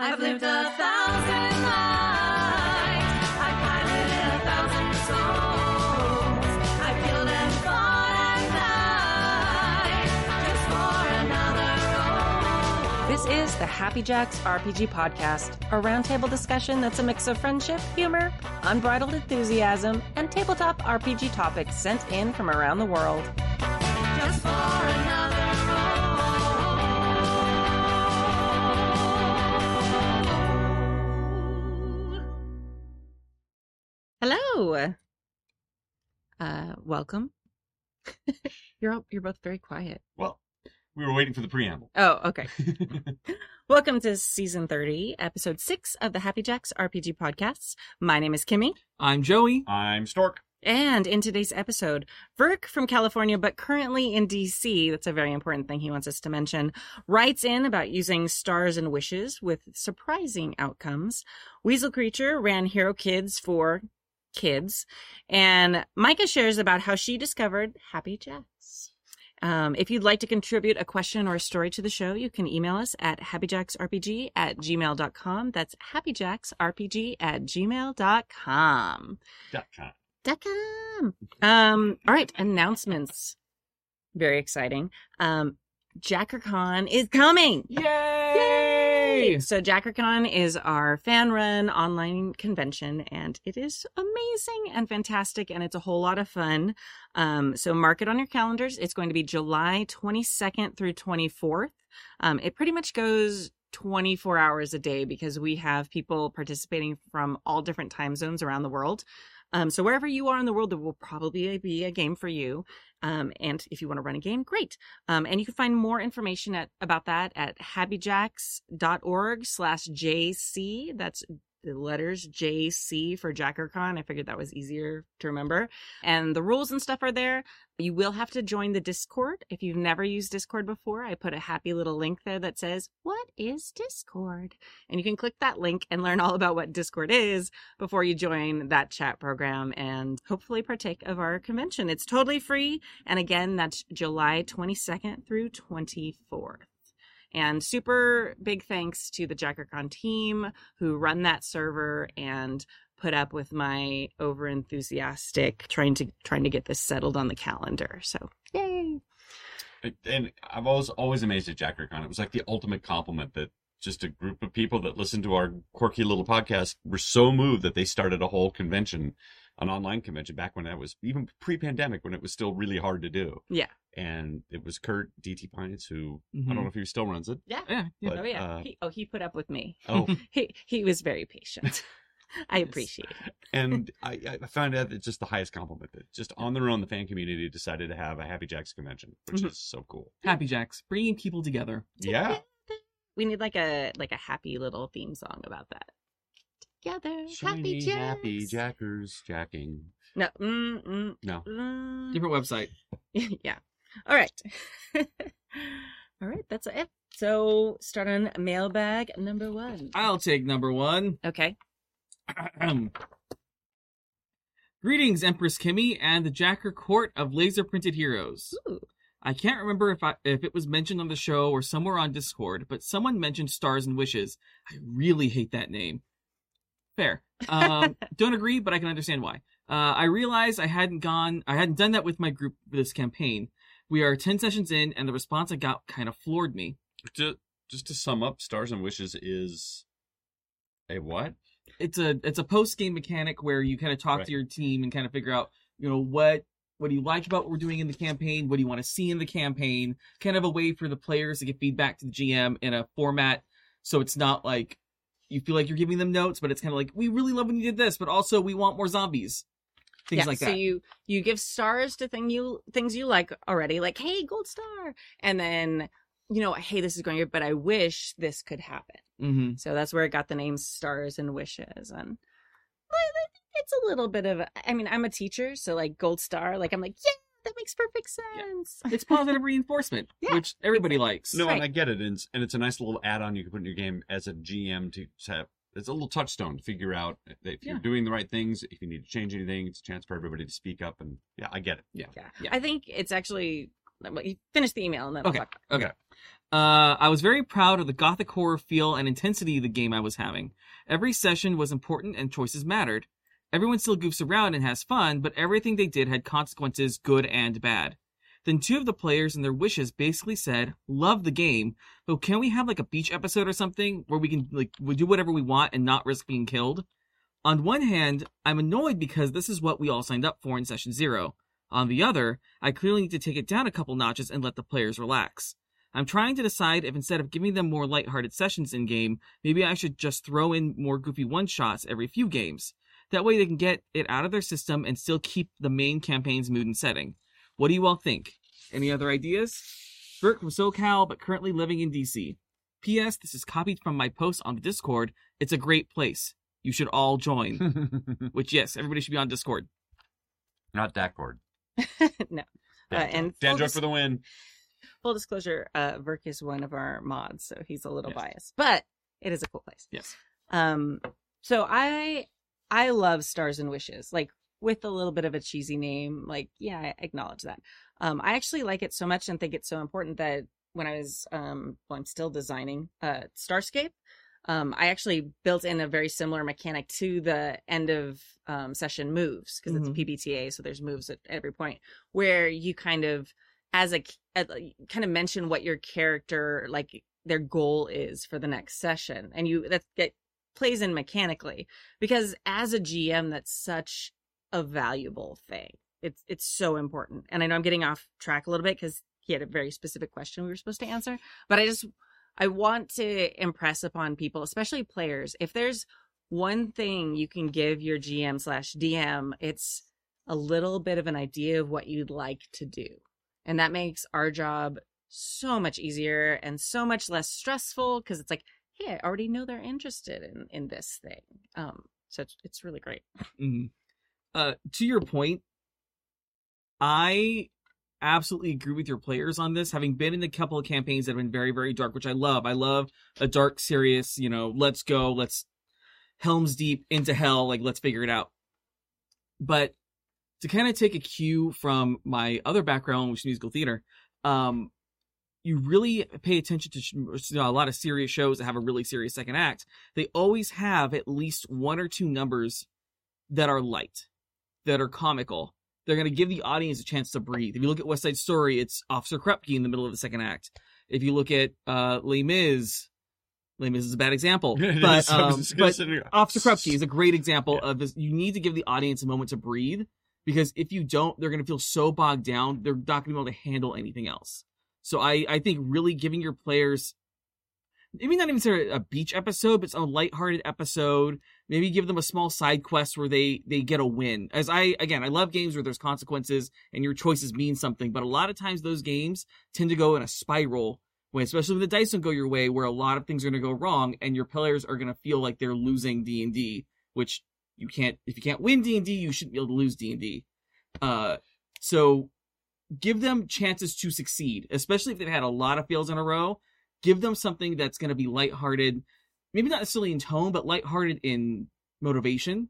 I've lived a thousand lives. I've piloted a thousand souls. I've killed and fought and died just for another role. This is the Happy Jacks RPG Podcast, a roundtable discussion that's a mix of friendship, humor, unbridled enthusiasm, and tabletop RPG topics sent in from around the world. Just for Hello. Uh, welcome. you're all, you're both very quiet. Well, we were waiting for the preamble. Oh, okay. Welcome to season 30, episode 6 of the Happy Jacks RPG podcasts. My name is Kimmy, I'm Joey. I'm Stork. and in today's episode, Verk from California, but currently in DC, that's a very important thing he wants us to mention, writes in about using stars and wishes with surprising outcomes. Weasel Creature ran Hero Kids for kids, and Micah shares about how she discovered Happy Jacks. Um, if you'd like to contribute a question or a story to the show, you can email us at happyjacksrpg at gmail.com. That's happyjacksrpg at gmail.com. Dot com. Dot com. Um, all right, announcements. Very exciting. Um, JackerCon is coming. Yay! Yay! So JackerCon is our fan run online convention and it is amazing and fantastic and it's a whole lot of fun. Um, so mark it on your calendars. It's going to be July 22nd through 24th. Um, it pretty much goes 24 hours a day because we have people participating from all different time zones around the world. Um, so wherever you are in the world, there will probably be a game for you. Um, and if you want to run a game, great. Um, and you can find more information at, about that at happyjacks.org slash JC. That's the letters JC for JackerCon. I figured that was easier to remember. And the rules and stuff are there. You will have to join the Discord. If you've never used Discord before, I put a happy little link there that says, What is Discord? And you can click that link and learn all about what Discord is before you join that chat program and hopefully partake of our convention. It's totally free. And again, that's July 22nd through 24th. And super big thanks to the JackerCon team who run that server and put up with my over enthusiastic trying to trying to get this settled on the calendar. So yay. And I've always always amazed at JackerCon. It was like the ultimate compliment that just a group of people that listened to our quirky little podcast were so moved that they started a whole convention, an online convention back when that was even pre-pandemic when it was still really hard to do. Yeah. And it was Kurt DT Pines who I Mhm. don't know if he still runs it. Yeah. Yeah, yeah. But, oh yeah. uh, he, oh, he put up with me. Oh, He he was very patient. I Yes. appreciate it. and I, I found out that just the highest compliment that just on their own the fan community decided to have a Happy Jacks convention, which Mhm. is so cool. Happy Jacks, bringing people together. Yeah. We need like a like a happy little theme song about that. Together, happy jacks. happy jackers jacking. No, mm, mm, No. mm. Different website. yeah. All right. All right, that's it. So start on mailbag number one. I'll take number one. Okay. Greetings, Empress Kimmy and the Jacker Court of Laser Printed Heroes. Ooh. I can't remember if I, if it was mentioned on the show or somewhere on Discord, but someone mentioned Stars and Wishes. I really hate that name. Fair. Um, don't agree, but I can understand why. Uh, I realized I hadn't gone, I hadn't done that with my group for this campaign. We are 10 sessions in, and the response I got kind of floored me. Just, just to sum up, Stars and Wishes is a what? it's a it's a post game mechanic where you kind of talk Right. to your team and kind of figure out you know what what do you like about what we're doing in the campaign what do you want to see in the campaign kind of a way for the players to get feedback to the gm in a format so it's not like you feel like you're giving them notes but it's kind of like we really love when you did this but also we want more zombies things yeah, like so you you give stars to thing you things you like already, like hey, gold star, and then you know, hey, this is going good, but I wish this could happen. hmm So that's where it got the name Stars and Wishes, and it's a little bit of. a- I mean, I'm a teacher, so like gold star, like I'm like, yeah, that makes perfect sense. it's positive reinforcement Yeah, which everybody likes No, Right. and I get it, and it's, and it's a nice little add-on you can put in your game as a GM to have. It's a little touchstone to figure out that if you're Yeah. doing the right things, if you need to change anything, it's a chance for everybody to speak up. And yeah, I get it. yeah Yeah. Yeah. I think it's actually Well, you finish the email and then I'll Okay. Okay. Uh, I was very proud of the gothic horror feel and intensity of the game I was having. Every session was important and choices mattered. Everyone still goofs around and has fun, but everything they did had consequences, good and bad. Then two of the players and their wishes basically said, love the game, but can we have like a beach episode or something where we can like we do whatever we want and not risk being killed? On one hand, I'm annoyed because this is what we all signed up for in session zero. On the other, I clearly need to take it down a couple notches and let the players relax. I'm trying to decide if instead of giving them more lighthearted sessions in game, maybe I should just throw in more goofy one shots every few games. That way they can get it out of their system and still keep the main campaign's mood and setting. What do you all think? Any other ideas? Bert from SoCal, but currently living in DC. P.S. This is copied from my post on the Discord. It's a great place. You should all join. Which, yes, everybody should be on Discord. Not Dakord. no. Uh, and Dan joke dis- for the win. Full disclosure, uh, Verk is one of our mods, so he's a little Yes. biased, but it is a cool place. Yes. Um, so I I love Stars and Wishes, like with a little bit of a cheesy name. Like, yeah, I acknowledge that. Um, I actually like it so much and think it's so important that when I was um, well, I'm still designing uh Starscape. Um, I actually built in a very similar mechanic to the end of um, session moves because Mhm. it's PBTA, so there's moves at every point where you kind of, as a, as a- kind of mention what your character like their goal is for the next session, and you that that plays in mechanically because as a GM, that's such a valuable thing. It's it's so important, and I know I'm getting off track a little bit because he had a very specific question we were supposed to answer, but I just I want to impress upon people, especially players, if there's one thing you can give your GM slash DM, it's a little bit of an idea of what you'd like to do. And that makes our job so much easier and so much less stressful because it's like, hey, I already know they're interested in, in this thing. Um, so it's, it's really great. Mhm. Uh, to your point, I absolutely agree with your players on this. Having been in a couple of campaigns that have been very, very dark, which I love. I love a dark, serious, you know, let's go, let's Helms Deep into hell, like let's figure it out. But to kind of take a cue from my other background, which is musical theater, um, you really pay attention to you know, a lot of serious shows that have a really serious second act. They always have at least one or two numbers that are light, that are comical. They're going to give the audience a chance to breathe. If you look at West Side Story, it's Officer Krupke in the middle of the second act. If you look at uh, Les Mis, Les Mis is a bad example, but, is. I was um, but Officer Krupke is a great example Yeah. of this. You need to give the audience a moment to breathe because if you don't, they're going to feel so bogged down, they're not going to be able to handle anything else. So I, I think really giving your players, maybe not even say a beach episode, but it's a lighthearted episode. Maybe give them a small side quest where they, they get a win. As I, again, I love games where there's consequences and your choices mean something, but a lot of times those games tend to go in a spiral when, especially when the dice don't go your way, where a lot of things are going to go wrong and your players are going to feel like they're losing D and D, which you can't, if you can't win D and D, you shouldn't be able to lose D and D. Uh, so give them chances to succeed, especially if they've had a lot of fails in a row. Give them something that's going to be lighthearted, maybe not necessarily in tone, but lighthearted in motivation,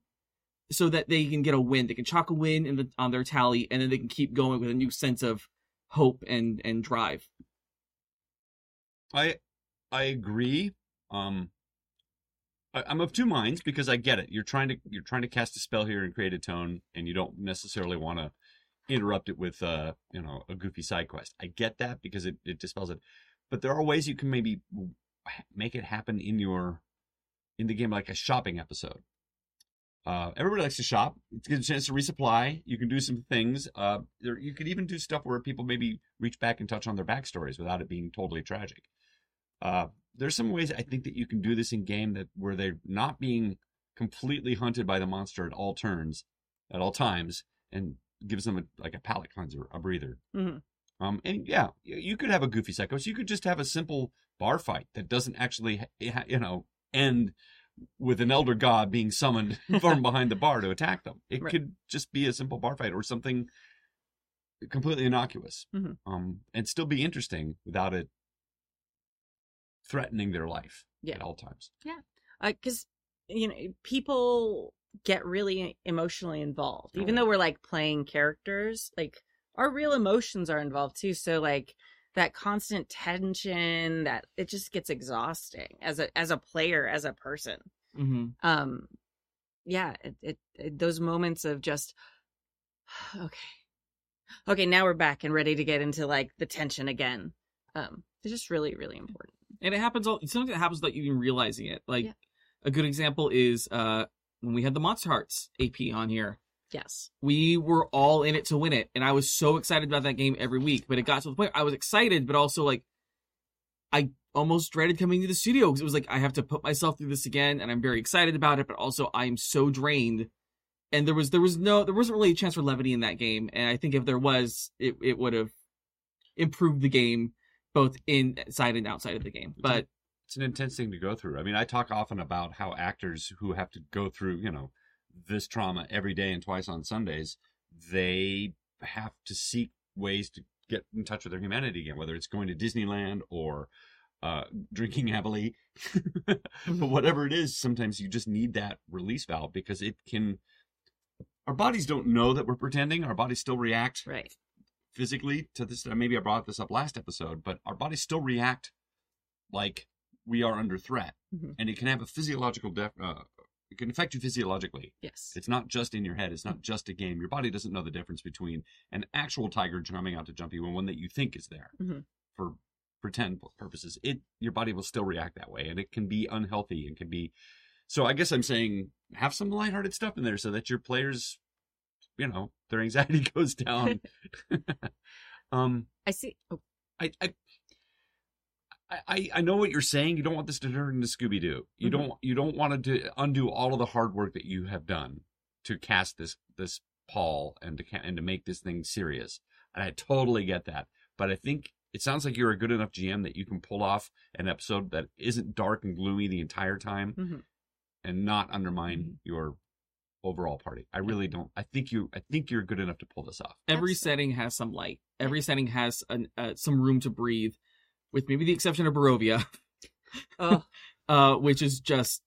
so that they can get a win. They can chalk a win in the, on their tally, and then they can keep going with a new sense of hope and and drive. I I agree. Um, I, I'm of two minds because I get it. You're trying to you're trying to cast a spell here and create a tone, and you don't necessarily want to interrupt it with uh you know a goofy side quest. I get that because it it dispels it, but there are ways you can maybe make it happen in your in the game like a shopping episode. Uh, everybody likes to shop. It's a good chance to resupply. You can do some things. Uh, there, you could even do stuff where people maybe reach back and touch on their backstories without it being totally tragic. Uh, there's some ways I think that you can do this in game that where they're not being completely hunted by the monster at all turns, at all times, and gives them a, like a palate cleanser, a breather. Mhm. Um, and yeah, you- could have a goofy psychos. You could just have a simple bar fight that doesn't actually, you know, end with an elder god being summoned from behind the bar to attack them. It Right. could just be a simple bar fight or something completely innocuous, Mhm. um, and still be interesting without it threatening their life Yeah. at all times. Yeah, because you know people get really emotionally involved even Oh. though we're like playing characters like our real emotions are involved too. So like that constant tension that it just gets exhausting as a as a player, as a person. hmm Um yeah, it, it, it those moments of just okay. Okay, now we're back and ready to get into like the tension again. Um it's just really, really important. and it happens all sometimes it happens without you even realizing it like Yeah. a good example is uh when we had the Monsterhearts ap on here Yes. we were all in it to win it and i was so excited about that game every week but it got to the point i was excited but also like i almost dreaded coming to the studio because it was like i have to put myself through this again and i'm very excited about it but also i'm so drained and there was there was no there wasn't really a chance for levity in that game and i think if there was it, it would have improved the game both inside and outside of the game but it's an intense thing to go through. I mean, I talk often about how actors who have to go through, you know, this trauma every day and twice on Sundays, they have to seek ways to get in touch with their humanity again, whether it's going to Disneyland or uh, drinking heavily. but whatever it is, sometimes you just need that release valve because it can. Our bodies don't know that we're pretending. Our bodies still react Right. physically to this. Maybe I brought this up last episode, but our bodies still react like we are under threat, Mhm. and it can have a physiological def. Uh, it can affect you physiologically. Yes. It's not just in your head. It's not just a game. Your body doesn't know the difference between an actual tiger coming out to jump you and one that you think is there Mhm. for pretend purposes. It your body will still react that way, and it can be unhealthy and can be. So I guess I'm saying have some lighthearted stuff in there so that your players, you know, their anxiety goes down. um, I see. Oh, I, I, I, I know what you're saying. You don't want this to turn into Scooby Doo. You Mhm. don't, you don't want to undo all of the hard work that you have done to cast this, this pall and to, and to make this thing serious. And I totally get that. But I think it sounds like you're a good enough GM that you can pull off an episode that isn't dark and gloomy the entire time Mhm. and not undermine your overall party. I really don't. I think you, I think you're good enough to pull this off. every That's- setting has some light. Every setting has an, uh, some room to breathe, with maybe the exception of Barovia, oh, uh, which is just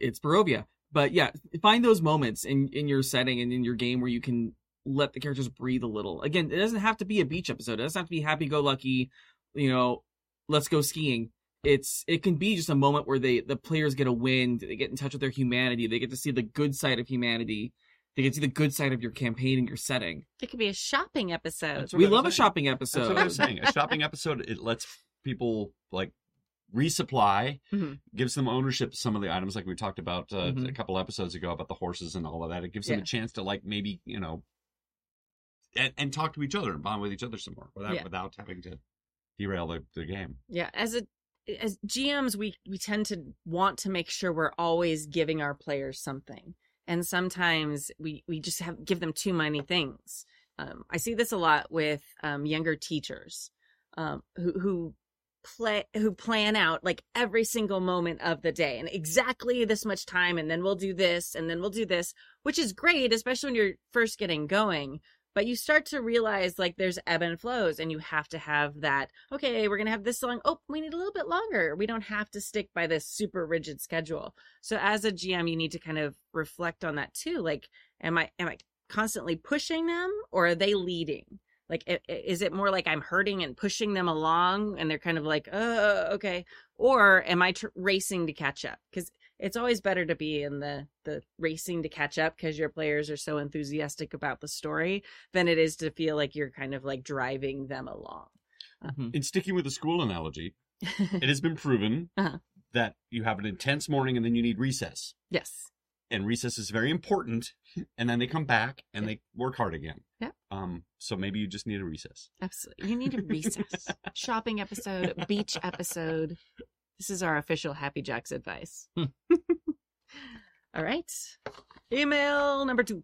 it's Barovia. But yeah, find those moments in in your setting and in your game where you can let the characters breathe a little. Again, it doesn't have to be a beach episode. It doesn't have to be happy go lucky. You know, let's go skiing. It's it can be just a moment where they the players get a win. They get in touch with their humanity. They get to see the good side of humanity. They get to see the good side of your campaign and your setting. it could be a shopping episode. We I was love a saying. shopping That's episode. what I was saying. A shopping episode, it lets people like resupply, Mhm. gives them ownership to some of the items, like we talked about uh, Mhm. a couple episodes ago about the horses and all of that. It gives them a chance to like maybe you know, and, and talk to each other and bond with each other some more without Yeah. without having to derail the, the game. Yeah, as a as GMs, we we tend to want to make sure we're always giving our players something, and sometimes we we just have give them too many things. Um, I see this a lot with um, younger teachers um, who who play who plan out like every single moment of the day and exactly this much time, and then we'll do this, and then we'll do this, which is great, especially when you're first getting going. But you start to realize like there's ebb and flows, and you have to have that. Okay, we're gonna have this long. Oh, we need a little bit longer. We don't have to stick by this super rigid schedule. So as a GM, you need to kind of reflect on that too. Like, am I am I constantly pushing them, or are they leading? Like, is it more like I'm hurting and pushing them along, and they're kind of like, uh, okay, or am I tr- racing to catch up? Because it's always better to be in the the racing to catch up because your players are so enthusiastic about the story than it is to feel like you're kind of like driving them along. Mhm. In sticking with the school analogy, it has been proven Uh-huh. that you have an intense morning and then you need recess. yes. and recess is very important and then they come back and they work hard again Yeah. um so maybe you just need a recess Absolutely. You need a recess. Shopping episode, beach episode. This is our official Happy Jacks advice. Hmm. All right. Email number two.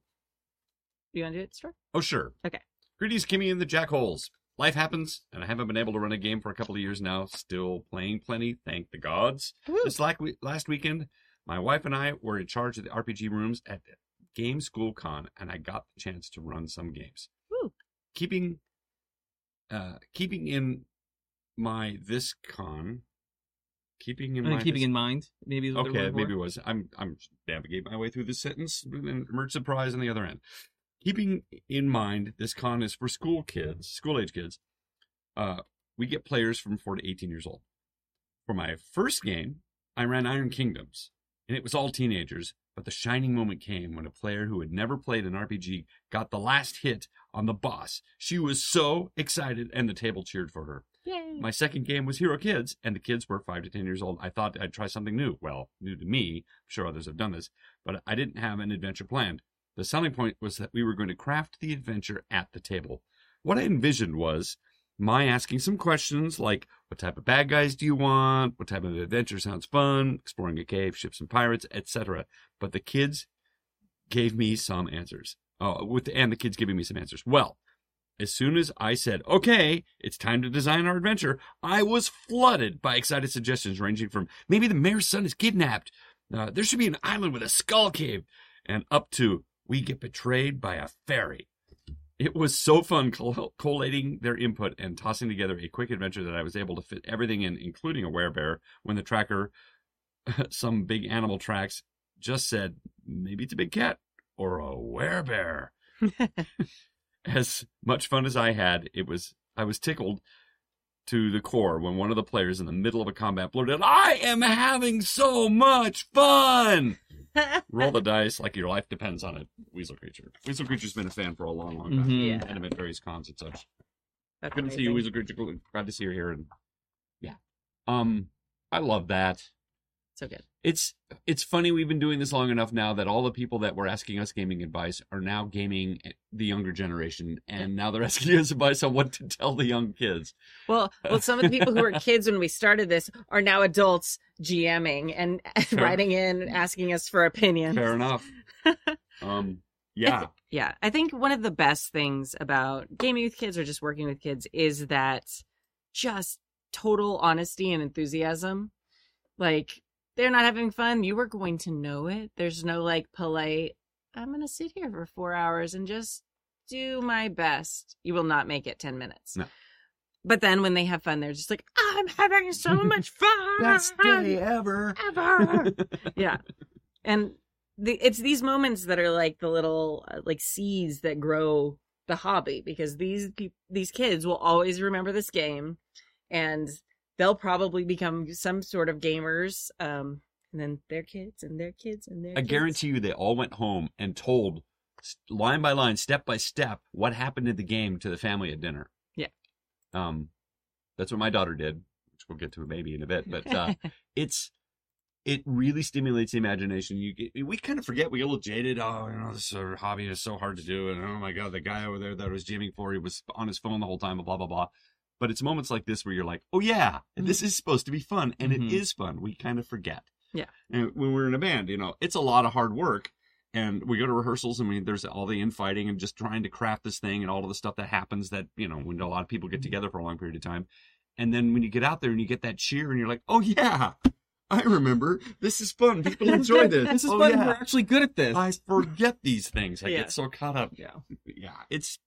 You want to do it, Star? oh sure Okay. greetings kimmy and the jackholes life happens and i haven't been able to run a game for a couple of years now still playing plenty thank the gods this last, week, last weekend my wife and i were in charge of the rpg rooms at game school con and i got the chance to run some games Woo. keeping uh keeping in my this con keeping in mind keeping this- in mind, maybe. is Okay, maybe it was. I'm I'm navigating my way through this sentence and emerge surprise on the other end. keeping in mind this con is for school kids, school age kids, uh, we get players from 4 to 18 years old. For my first game, I ran Iron Kingdoms, and it was all teenagers, but the shining moment came when a player who had never played an RPG got the last hit on the boss. She was so excited, and the table cheered for her. Yay. My second game was Hero Kids, and the kids were five to ten years old. I thought I'd try something new. Well, new to me. I'm sure others have done this, but I didn't have an adventure planned. The selling point was that we were going to craft the adventure at the table. What I envisioned was my asking some questions like, what type of bad guys do you want? What type of adventure sounds fun? Exploring a cave, ships and pirates, etc. But the kids gave me some answers. Oh, with and the kids giving me some answers. Well, as soon as I said, okay, it's time to design our adventure, I was flooded by excited suggestions ranging from maybe the mayor's son is kidnapped, uh, there should be an island with a skull cave, and up to we get betrayed by a fairy. It was so fun collating their input and tossing together a quick adventure that I was able to fit everything in, including a werebear, when the tracker, some big animal tracks, just said, maybe it's a big cat or a werebear as much fun as I had, it was I was tickled to the core when one of the players in the middle of a combat blurted, "I am having so much fun!" Roll the dice like your life depends on it. Weasel Creature. Weasel Creature's been a fan for a long, long time, Mhm. Yeah. and I'm at various cons and such. That's Good to see you, amazing. Weasel Creature. Cool. Glad to see you here. And yeah, um, I love that. So good. It's it's funny we've been doing this long enough now that all the people that were asking us gaming advice are now gaming the younger generation, and now they're asking us advice on what to tell the young kids. Well, well, some of the people who were kids when we started this are now adults GMing and writing in, asking us for opinions. Fair enough. Um, yeah, Yeah, I think one of the best things about gaming with kids or just working with kids is that just total honesty and enthusiasm. Like they're not having fun, you are going to know it. There's no like polite, I'm going to sit here for 4 hours and just do my best. You will not make it 10 minutes. No. But then when they have fun, they're just like, I'm having so much fun. Best day ever. ever. yeah. And the, it's these moments that are like the little uh, like seeds that grow the hobby because these these kids will always remember this game and they'll probably become some sort of gamers um and then their kids and their kids and their I kids. guarantee you, they all went home and told line by line, step by step, what happened in the game to the family at dinner. Yeah. Um, that's what my daughter did, which we'll get to maybe in a bit. But uh, it's it really stimulates the imagination. You get, we kind of forget we get a little jaded. Oh, you know, this uh, hobby is so hard to do, and oh my god, the guy over there that I was jamming for, he was on his phone the whole time, blah blah blah. But it's moments like this where you're like, oh yeah, this is supposed to be fun, and Mhm. it is fun. We kind of forget. Yeah. And when we're in a band, you know, it's a lot of hard work. And we go to rehearsals and we, there's all the infighting and just trying to craft this thing and all of the stuff that happens that, you know, when a lot of people get together for a long period of time. And then when you get out there and you get that cheer and you're like, oh yeah, I remember. This is fun. People enjoy this. This is oh, fun. Yeah. We're actually good at this. I forget these things. I Yeah. get so caught up. yeah. Yeah. It's,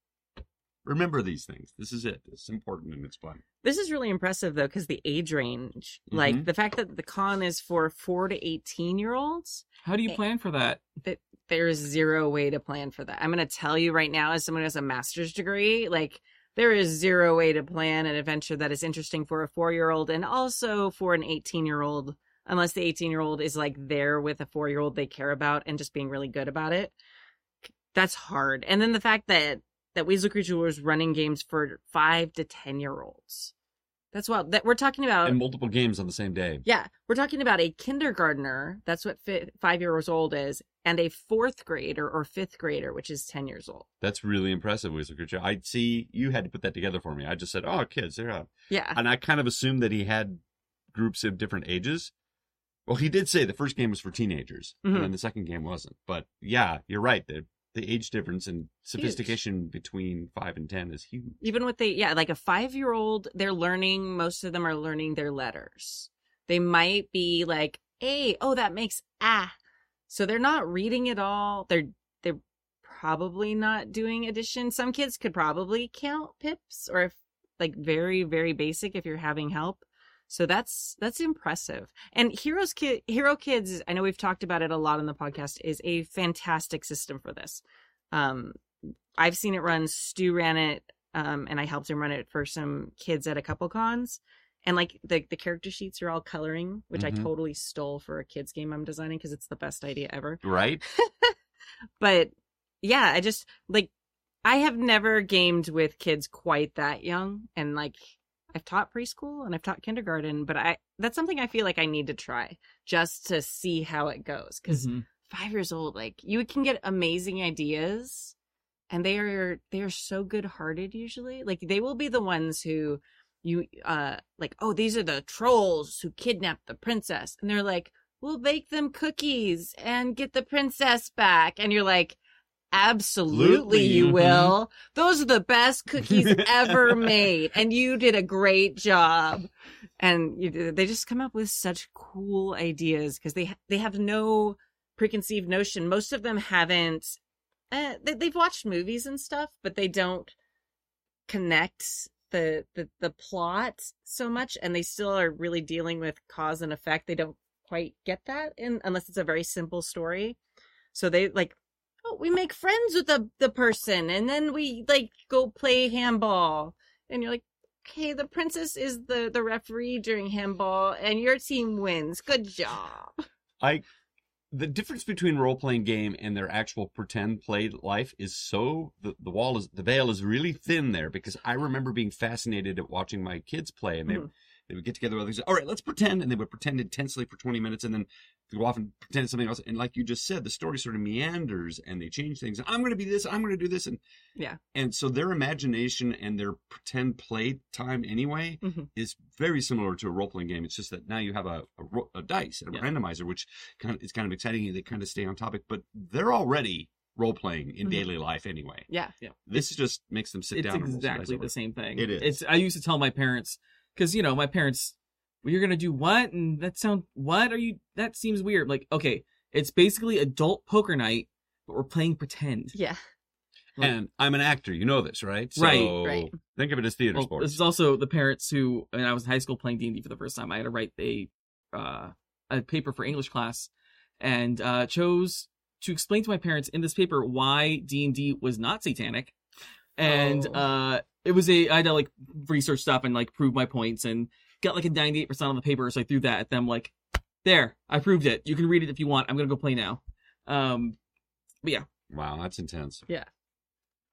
remember these things. This is it. It's important and it's fun. This is really impressive though because the age range like Mhm. the fact that the con is for 4 to 18 year olds How do you Eh. plan for that? that there is zero way to plan for that. I'm going to tell you right now, as someone who has a master's degree, like there is zero way to plan an adventure that is interesting for a four year old and also for an 18 year old, unless the 18 year old is like there with a four year old they care about and just being really good about it. That's hard. And then the fact that that Weasel Creature was running games for five to 10 year olds. That's what that we're talking about. And multiple games on the same day. Yeah, we're talking about a kindergartner. That's what fi- five years old is, and a fourth grader or fifth grader, which is ten years old. That's really impressive, Weasel Creature. I see you had to put that together for me. I just said, oh, kids, they're out. Yeah, And I kind of assumed that he had groups of different ages. Well, he did say the first game was for teenagers, Mhm. and then the second game wasn't. But yeah, you're right. The the age difference and sophistication between five and ten is huge. even with the yeah, like a five year old, they're learning. Most of them are learning their letters. They might be like a, oh, that makes ah. So they're not reading it all. They're they're probably not doing addition. Some kids could probably count pips or if like very very basic if you're having help. So that's that's impressive. And Heroes Kid Hero Kids, I know we've talked about it a lot on the podcast, is a fantastic system for this. Um I've seen it run. Stu ran it, um, and I helped him run it for some kids at a couple cons. And like the the character sheets are all coloring, which I Mhm. totally stole for a kids game I'm designing because it's the best idea ever. Right? But yeah, I just like I have never gamed with kids quite that young, and like I've taught preschool and I've taught kindergarten, but I that's something I feel like I need to try just to see how it goes because Mhm. five years old, like you can get amazing ideas and they are they are so good hearted usually. Like they will be the ones who you uh like, oh, these are the trolls who kidnapped the princess. And they're like, We'll bake them cookies and get the princess back. And you're like, Absolutely, you Mhm. will. Those are the best cookies ever made. And you did a great job. And you, they just come up with such cool ideas because they, they have no preconceived notion. Most of them haven't, uh, they, they've watched movies and stuff, but they don't connect the, the, the plot so much. And they still are really dealing with cause and effect. They don't quite get that in, unless it's a very simple story. So they like, oh, we make friends with the, the person and then we like go play handball. And you're like, okay, the princess is the, the referee during handball and your team wins. Good job. I the difference between role playing game and their actual pretend play life is so the, the wall is the veil is really thin there because I remember being fascinated at watching my kids play and they Mhm. They would get together with others. All right, let's pretend, and they would pretend intensely for twenty minutes, and then go off and pretend something else. And like you just said, the story sort of meanders and they change things. I'm going to be this. I'm going to do this, and Yeah. and so their imagination and their pretend play time anyway Mhm. is very similar to a role playing game. It's just that now you have a, a, ro- a dice and a Yeah. randomizer, which kind of is kind of exciting. and They kind of stay on topic, but they're already role playing in Mhm. daily life anyway. Yeah. yeah. This just makes them sit it's down. and roll some dice exactly over the same thing. It is. It's I used to tell my parents because you know my parents, well, you're gonna do what? And that sound what are you? That seems weird. Like okay, it's basically adult poker night, but we're playing pretend. Yeah. And I'm an actor, you know this, right? So Right, right. Think of it as theater Well, sports. this is also the parents who, when I was in high school playing D and D for the first time, I had to write a uh, a paper for English class, and uh, chose to explain to my parents in this paper why D and D was not satanic, and Oh. uh, it was a I had to like research stuff and like prove my points and got like a ninety eight percent on the paper, so I threw that at them like, there, I proved it. You can read it if you want. I'm gonna go play now. Um, but yeah, wow, that's intense.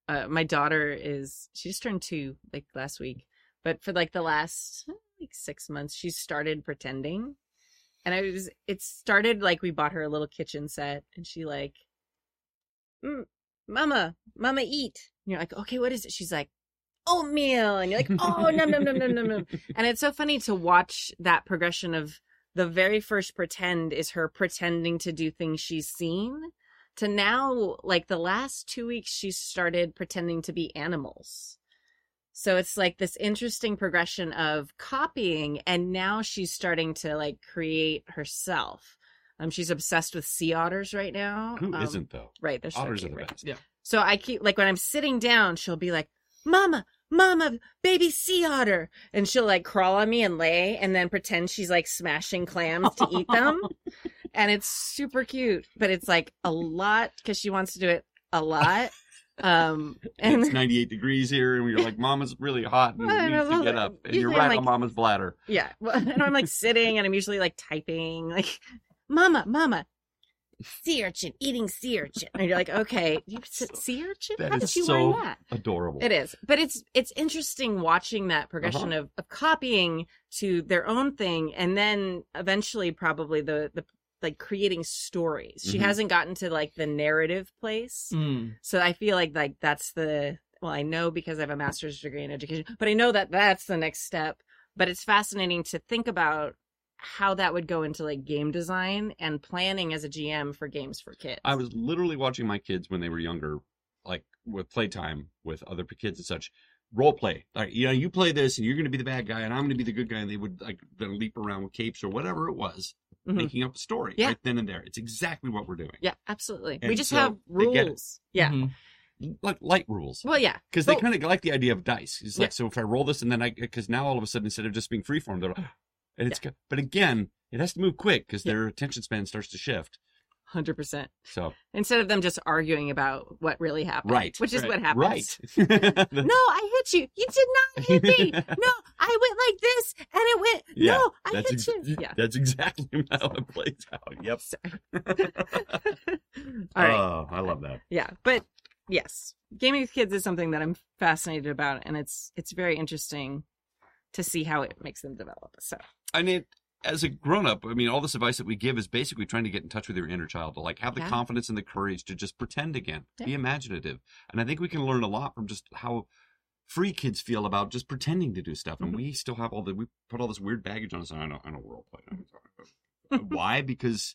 uh, my daughter is she just turned two like last week but for like the last like six months she's started pretending and i was it started like we bought her a little kitchen set and she like mm, mama mama eat and you're like okay what is it she's like oatmeal and you're like oh no no no no no no and it's so funny to watch that progression of the very first pretend is her pretending to do things she's seen to now like the last two weeks she's started pretending to be animals so it's like this interesting progression of copying and now she's starting to like create herself um she's obsessed with sea otters right now Who um, not though? right they're so Otters cute, are the right? best. Yeah. so i keep like when i'm sitting down she'll be like mama mama baby sea otter and she'll like crawl on me and lay and then pretend she's like smashing clams to eat them and it's super cute but it's like a lot because she wants to do it a lot um And it's 98 degrees here, and we are like, Mama's really hot and needs know, to get up. And you're right like- on Mama's bladder. yeah well, and i'm like sitting and i'm usually like typing like mama mama sea urchin eating sea urchin and you're like okay you said sea urchin That how is you so that Adorable. It is, but it's it's interesting watching that progression Uh-huh. of, of copying to their own thing, and then eventually probably the the like creating stories. She Mhm. hasn't gotten to like the narrative place, Mm. so I feel like like that's the well, I know because I have a master's degree in education, but I know that that's the next step. But it's fascinating to think about how that would go into like game design and planning as a GM for games for kids. I was literally watching my kids when they were younger, like with playtime with other kids and such. Role play, like you know, you play this, and you're going to be the bad guy, and I'm going to be the good guy, and they would like then leap around with capes or whatever it was, Mhm. making up a story Yeah. right then and there. It's exactly what we're doing, Yeah, absolutely. we just so have they get it. rules. Yeah. Mhm. like light rules, Well, yeah. because they Well- kind of like the idea of dice. It's like Yeah. so if I roll this, and then I because now all of a sudden instead of just being freeform, they're like, and it's but again, it has to move quick because Yeah. their attention span starts to shift. hundred percent. So Instead of them just arguing about what really happened, Right. Which is Right. what happens. right. No, I hit you. You did not hit me. No, I went like this, and it went. Yeah, no, I hit ex- you. Yeah. That's exactly how it plays out. Yep. All right. Oh, I love that. yeah, but yes, gaming with kids is something that I'm fascinated about, and it's it's very interesting to see how it makes them develop. So I mean, as a grown up, I mean, all this advice that we give is basically trying to get in touch with your inner child to like have the Yeah. confidence and the courage to just pretend again, be imaginative. And I think we can learn a lot from just how free kids feel about just pretending to do stuff. And Mhm. we still have all the, we put all this weird baggage on us. I know, I know role play. I know what I'm talking about. Why? Because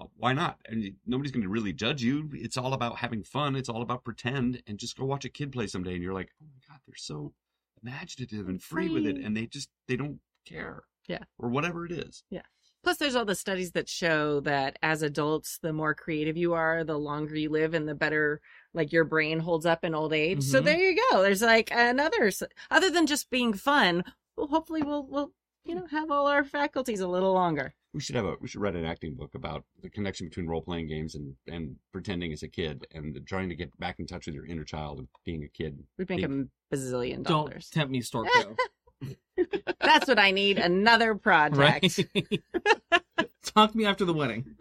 uh, why not? And you- nobody's going to really judge you. It's all about having fun. It's all about pretend. And just go watch a kid play someday, and you're like, oh my god, they're so imaginative and free, with it, and they just they don't care. Yeah. Or whatever it is. Yeah. Plus, there's all the studies that show that as adults, the more creative you are, the longer you live, and the better like your brain holds up in old age. So Mhm. there you go. There's like another, other than just being fun. Well, hopefully, we'll we'll you know have all our faculties a little longer. We should have a we should write an acting book about the connection between role playing games and and pretending as a kid and trying to get back in touch with your inner child and being a kid. We'd make Big- a bazillion dollars. Don't dollars. tempt me, Storko. That's what I need. Another project. right? Talk to me after the wedding.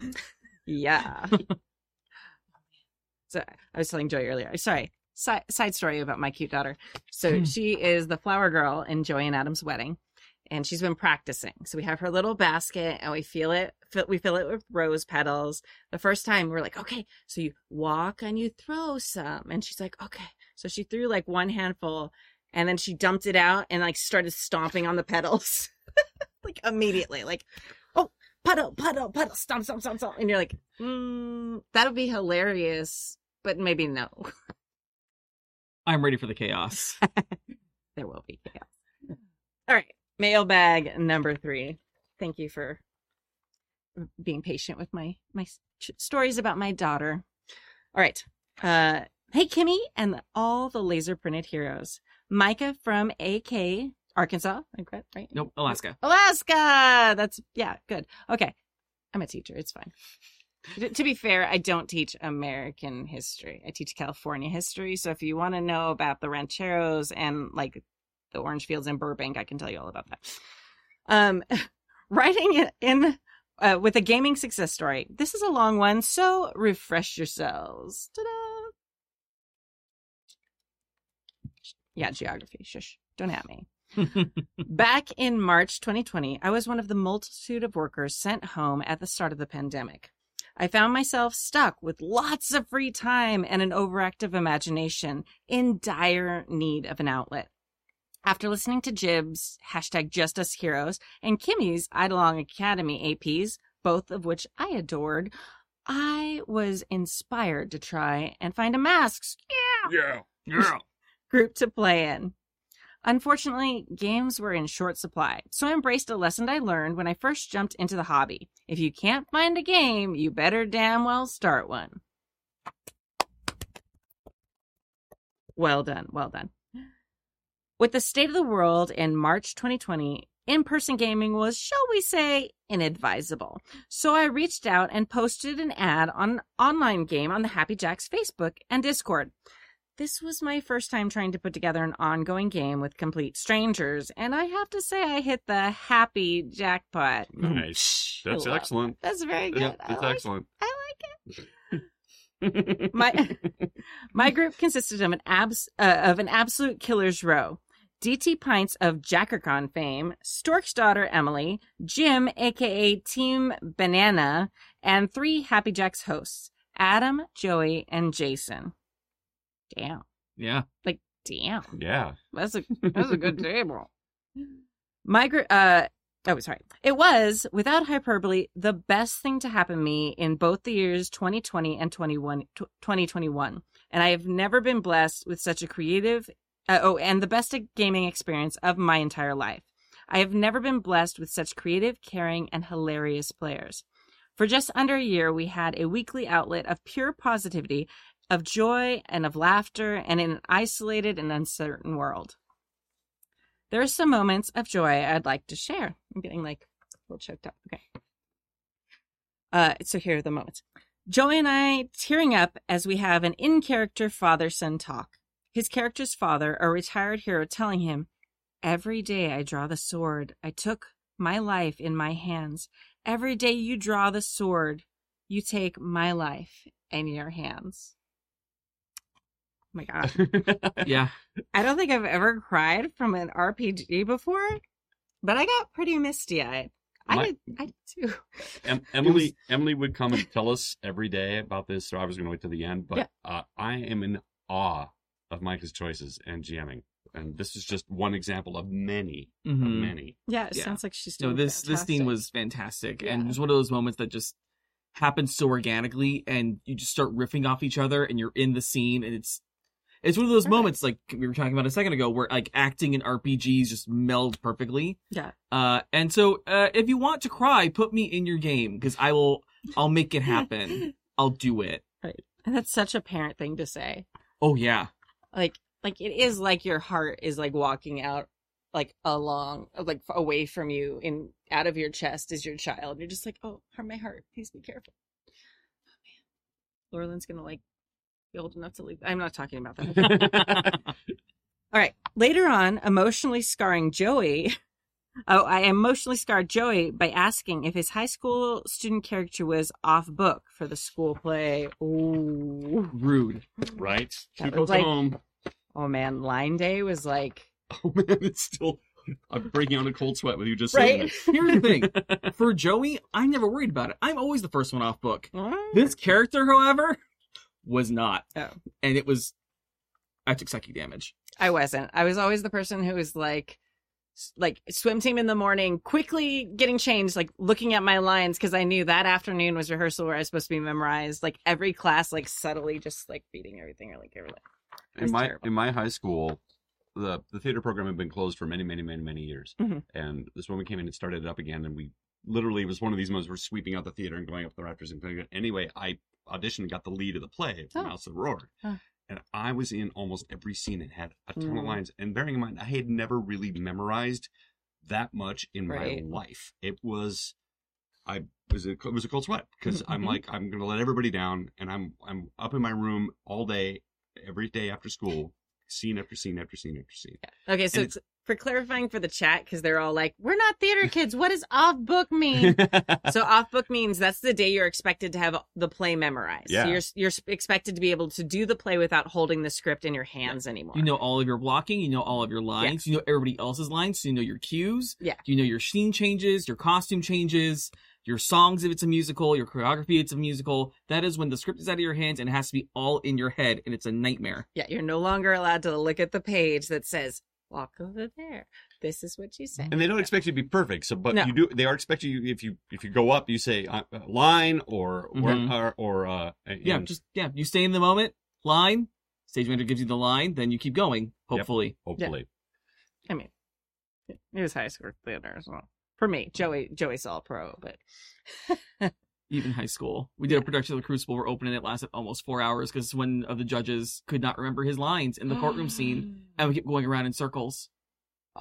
Yeah. so I was telling Joy earlier. Sorry. Side, side story about my cute daughter. So Hmm. she is the flower girl in Joy and Adam's wedding, and she's been practicing. So we have her little basket, and we feel it. Fill, we fill it with rose petals. The first time we're like, okay, so you walk and you throw some, and she's like, okay. So she threw like one handful, and then she dumped it out and like started stomping on the petals, like immediately, like, oh, puddle, puddle, puddle, stomp, stomp, stomp, stomp. And you're like, mm, that would be hilarious, but maybe no. I'm ready for the chaos. there will be chaos. Mailbag number three. Thank you for being patient with my, my s- stories about my daughter. All right. Uh, hey, Kimmy and all the laser printed heroes. Micah from AK, Arkansas. I got it Right? Nope, Alaska. Alaska. That's yeah, good. Okay. I'm a teacher. It's fine. To be fair, I don't teach American history. I teach California history. So if you want to know about the rancheros and like the orange fields in Burbank, I can tell you all about that. Um, writing it in uh, with a gaming success story. This is a long one, so refresh yourselves. Ta-da! Yeah, geography. Shush. Don't at me. Back in March 2020, I was one of the multitude of workers sent home at the start of the pandemic. I found myself stuck with lots of free time and an overactive imagination in dire need of an outlet. After listening to Jib's hashtag Just Us Heroes and Kimmy's Idolong Academy APs, both of which I adored, I was inspired to try and find a masks Yeah. Yeah. group to play in. Unfortunately, games were in short supply, so I embraced a lesson I learned when I first jumped into the hobby. If you can't find a game, you better damn well start one. Well done, well done. With the state of the world in March 2020, in person gaming was, shall we say, inadvisable. So I reached out and posted an ad on an online game on the Happy Jacks Facebook and Discord. This was my first time trying to put together an ongoing game with complete strangers, and I have to say I hit the happy jackpot. Nice. That's excellent. That's very good. Yeah, I that's like- excellent. I My My group consisted of an abs uh, of an absolute killer's row. DT Pints of Jackercon fame, Stork's daughter Emily, Jim, aka Team Banana, and three Happy Jacks hosts, Adam, Joey, and Jason. Damn. yeah. Like, damn. yeah. That's a that's a good table. My gr- uh oh sorry. It was without hyperbole the best thing to happen to me in both the years 2020 and 21 tw- 2021. And I have never been blessed with such a creative uh, oh and the best gaming experience of my entire life. I have never been blessed with such creative, caring and hilarious players. For just under a year, we had a weekly outlet of pure positivity of joy and of laughter and in an isolated and uncertain world. There are some moments of joy I'd like to share. I'm getting like a little choked up. Okay. Uh, so here are the moments. Joey and I tearing up as we have an in character father son talk. His character's father, a retired hero, telling him, Every day I draw the sword. I took my life in my hands. Every day you draw the sword, you take my life in your hands. Oh my God. Yeah. I don't think I've ever cried from an RPG before, but I got pretty misty eyed. I did, I did too. Em- Emily Emily would come and tell us every day about this, so I was going to wait till the end. But Yeah. uh, I am in awe of Micah's choices and GMing, and this is just one example of many, of Mhm. many. Yeah, it Yeah. sounds like she's No, doing this this scene was fantastic, Yeah. and it's one of those moments that just happens so organically, and you just start riffing off each other, and you're in the scene, and it's it's one of those Right. moments like we were talking about a second ago, where like acting and RPGs just meld perfectly. Yeah. Uh, and so uh, if you want to cry, put me in your game because I will. I'll make it happen. I'll do it. Right. And that's such a parent thing to say. Oh yeah. Like, like it is like your heart is like walking out, like along, like away from you, in out of your chest is your child. You're just like, oh, heart, my heart, please be careful. Oh man, gonna like be old enough to leave. I'm not talking about that. All right. Later on, emotionally scarring Joey. Oh, I emotionally scarred Joey by asking if his high school student character was off book for the school play. Ooh. Rude. right? That was goes like- home. Oh man, line day was like Oh man, it's still. I'm breaking out a cold sweat with you just Right? saying Here's the thing. For Joey, I'm never worried about it. I'm always the first one off book. "Mm." This character, however, was not. Oh. And it was I took psychic damage. I wasn't. I was always the person who was like like swim team in the morning, quickly getting changed, like looking at my lines because I knew that afternoon was rehearsal where I was supposed to be memorized. Like every class, like subtly just like beating everything or like everything. In my terrible. in my high school, the the theater program had been closed for many, many, many, many years. Mhm. And this woman came in and started it up again, and we literally it was one of these moments we're sweeping out the theater and going up the rafters and playing it. Anyway, I auditioned and got the lead of the play, Oh. Mouse of Roar. Huh. And I was in almost every scene and had a ton of Mm. lines. And bearing in mind, I had never really memorized that much in Right. my life. It was, I was a, it was a cold sweat because I'm Mhm. like I'm gonna let everybody down, and I'm I'm up in my room all day, every day after school, scene after scene after scene after scene. Okay, so And it's, for clarifying for the chat, because they're all like, "We're not theater kids. What does off book mean?" so off book means that's the day you're expected to have the play memorized. Yeah. So you're you're expected to be able to do the play without holding the script in your hands anymore. You know all of your blocking, you know all of your lines, you know everybody else's lines, so you know your cues. Yeah. You know your scene changes, your costume changes, your songs if it's a musical, your choreography if it's a musical. That is when the script is out of your hands and it has to be all in your head and it's a nightmare. Yeah, you're no longer allowed to look at the page that says "Walk over there." This is what you say. and they don't expect you to be perfect. So, but No. you do. They are expecting you if you if you go up, you say uh, uh, line or Mhm. or or uh, Yeah, just yeah, you stay in the moment, line, stage manager gives you the line, then you keep going, hopefully. hopefully. I mean, it was high school theater as well. For me, Joey Joey saw pro, but Even high school. We did a production of the Crucible, we're opening it lasted almost four hours because one of the judges could not remember his lines in the courtroom scene and we kept going around in circles.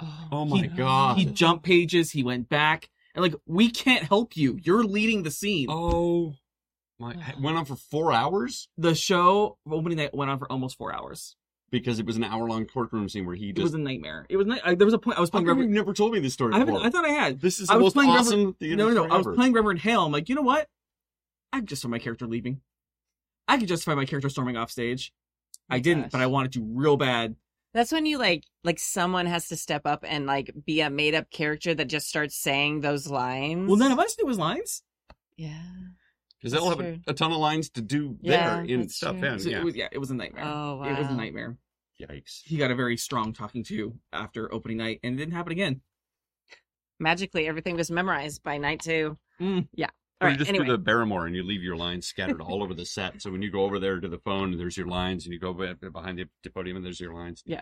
Oh, oh my He- god. He jumped pages, he went back, and like, we can't help you. You're leading the scene. oh my! it Went on for four hours The show opening night went on for almost four hours. because it was an hour long courtroom scene where he It just. was a nightmare. It was. Ni- I, there was a point I was playing come you never told me this story I, before? I thought I had. this is I the was most playing awesome Reverend- theater No, no, no. story I was playing Reverend Hale. I'm like, you know what? I could justify my character leaving. I could justify my character storming off stage. I didn't, gosh. but I wanted to real bad. That's when you like like someone has to step up and like be a made up character that just starts saying those lines. Well, none of us knew his lines. yeah. because they'll have a, a ton of lines to do Yeah, there in stuff. true. In So yeah. it was, yeah, it was a nightmare. Oh wow. It was a nightmare. Yikes! He got a very strong talking to after opening night, and it didn't happen again. Magically, everything was memorized by night two. Mm. Yeah. Or All you just Anyway, do the Barrymore and you leave your lines scattered all over the set. So when you go over there to the phone, there's your lines, and you go behind the, the podium and there's your lines. Yeah.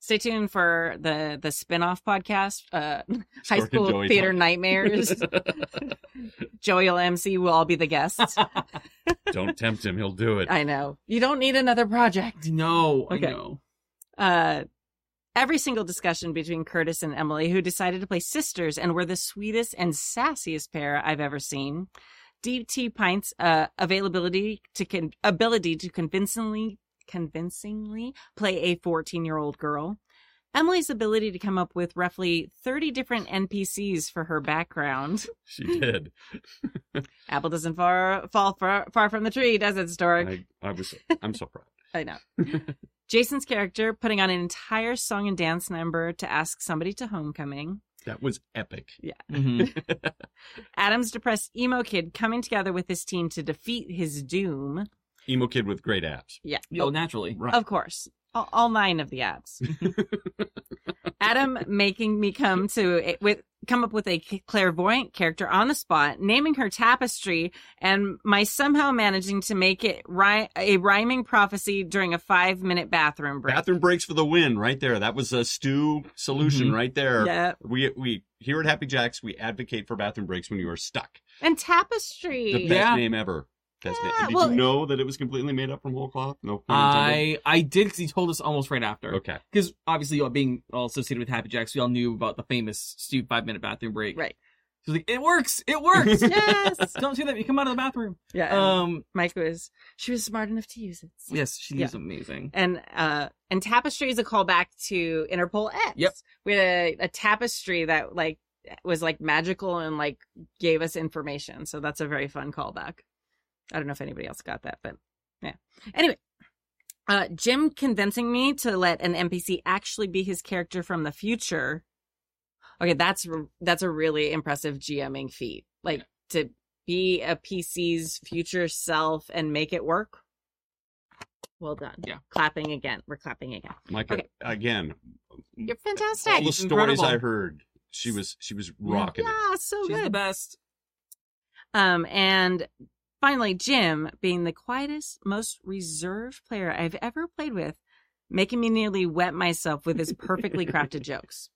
stay tuned for the the spin-off podcast, uh, High School Joey Theater Talk. Nightmares. Joey will MC. We'll all be the guests. Don't tempt him; he'll do it. I know. You don't need another project. No, Okay. I know. uh, every single discussion between Curtis and Emily, who decided to play sisters and were the sweetest and sassiest pair I've ever seen. DT Pints' uh, availability to con- ability to convincingly convincingly play a 14 year old girl. Emily's ability to come up with roughly 30 different NPCs for her background. She did. Apple doesn't far, fall far, far from the tree, does it, Stork? I, I was. I'm so proud. I know. Jason's character putting on an entire song and dance number to ask somebody to homecoming. That was epic. hmm Adam's depressed emo kid coming together with his team to defeat his doom. Emo kid with great abs. Yeah. Oh, naturally. Right. Of course. All, all nine of the apps. Adam making me come to with come up with a clairvoyant character on the spot, naming her Tapestry, and my somehow managing to make it ri- a rhyming prophecy during a five minute bathroom break. Bathroom breaks for the win, right there. That was a Stu solution, Mhm. right there. Yeah. We we here at Happy Jacks we advocate for bathroom breaks when you are stuck. And Tapestry. The best Yeah. name ever. Best name. Yeah, Did well- you know that it was completely made up from whole cloth? No. I I did because he told us almost right after. Okay. Because obviously, all being all associated with Happy Jacks, we all knew about the famous Stu five minute bathroom break. Right. So like, it works. It works. Yes. Don't say that. You come out of the bathroom. Yeah. Um. Mike was she was smart enough to use it. Yes, she Yeah. is amazing. And uh and tapestry is a callback to Interpol X. Yep. We had a, a tapestry that like was like magical and like gave us information. So that's a very fun callback. I don't know if anybody else got that, but yeah. Anyway, uh Jim convincing me to let an NPC actually be his character from the future. Okay, that's that's a really impressive GMing feat. Like to be a PC's future self and make it work. Well done. Yeah. Clapping again. We're clapping again. Micah, Okay. again, You're fantastic. all fantastic. the She's stories incredible. I heard, she was she was rocking it. Yeah, so She's good. the best. Um, and finally, Jim, being the quietest, most reserved player I've ever played with, making me nearly wet myself with his perfectly crafted jokes.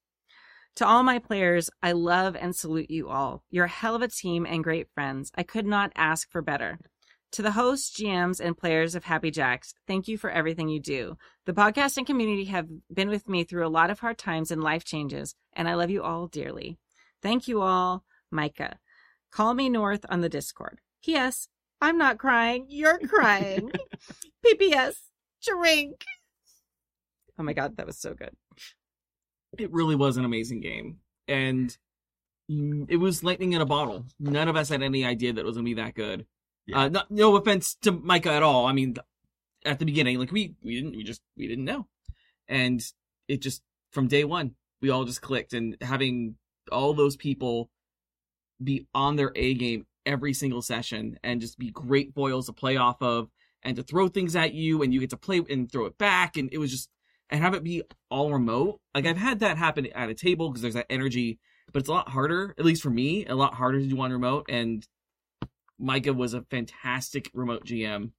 To all my players, I love and salute you all. You're a hell of a team and great friends. I could not ask for better. To the hosts, GMs, and players of Happy Jacks, thank you for everything you do. The podcast and community have been with me through a lot of hard times and life changes, and I love you all dearly. Thank you all, Micah. Call me North on the Discord. P.S. I'm not crying. You're crying. P.P.S. Drink. Oh my god, that was so good. It really was an amazing game, and it was lightning in a bottle. None of us had any idea that it was gonna be that good. Yeah. Uh, not, no offense to Micah at all. I mean, at the beginning, like we we didn't we just we didn't know, and it just from day one we all just clicked, and having all those people be on their A game every single session and just be great foils to play off of and to throw things at you and you get to play and throw it back and it was just and have it be all remote. Like I've had that happen at a table because there's that energy, but it's a lot harder, at least for me, a lot harder to do on remote. And Micah was a fantastic remote GM.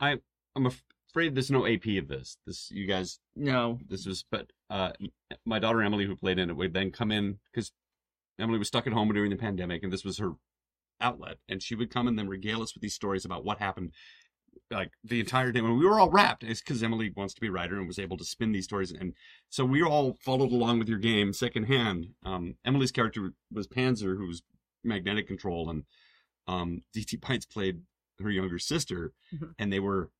I I'm afraid there's no AP of this. This you guys No, this was but uh my daughter Emily who played in it would then come in because Emily was stuck at home during the pandemic and this was her outlet and she would come and then regale us with these stories about what happened like the entire day when we were all wrapped it's because Emily wants to be a writer and was able to spin these stories and so we all followed along with your game secondhand um Emily's character was Panzer who was magnetic control and um DT Pints played her younger sister Mhm. and they were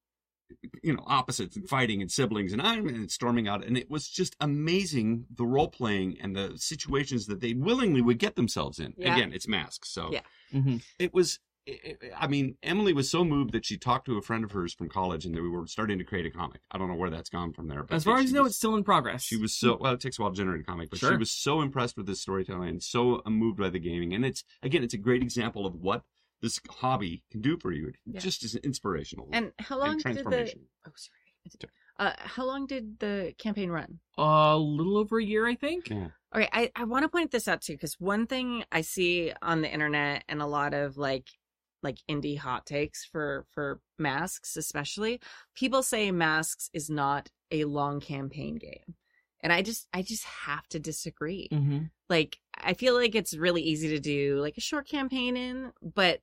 you know opposites and fighting and siblings and I'm and storming out and it was just amazing the role playing and the situations that they willingly would get themselves in Yeah. again it's masks so Yeah. hmm it was it- it- I mean, Emily was so moved that she talked to a friend of hers from college, and that we were starting to create a comic. I don't know where that's gone from there. But as far as you know, was- it's still in progress. she was so well. It takes a while to generate a comic, but she was so impressed with this storytelling and so moved by the gaming. And it's again, it's a great example of what this hobby can do for you. It Yeah. just is inspirational And how long and did the transformation. Oh sorry. Uh how long did the campaign run? a little over a year, I think. Yeah. Okay, I, I want to point this out too, because one thing I see on the internet and a lot of like like indie hot takes for for masks especially people say masks is not a long campaign game and i just i just have to disagree Mm-hmm. like i feel like it's really easy to do like a short campaign in but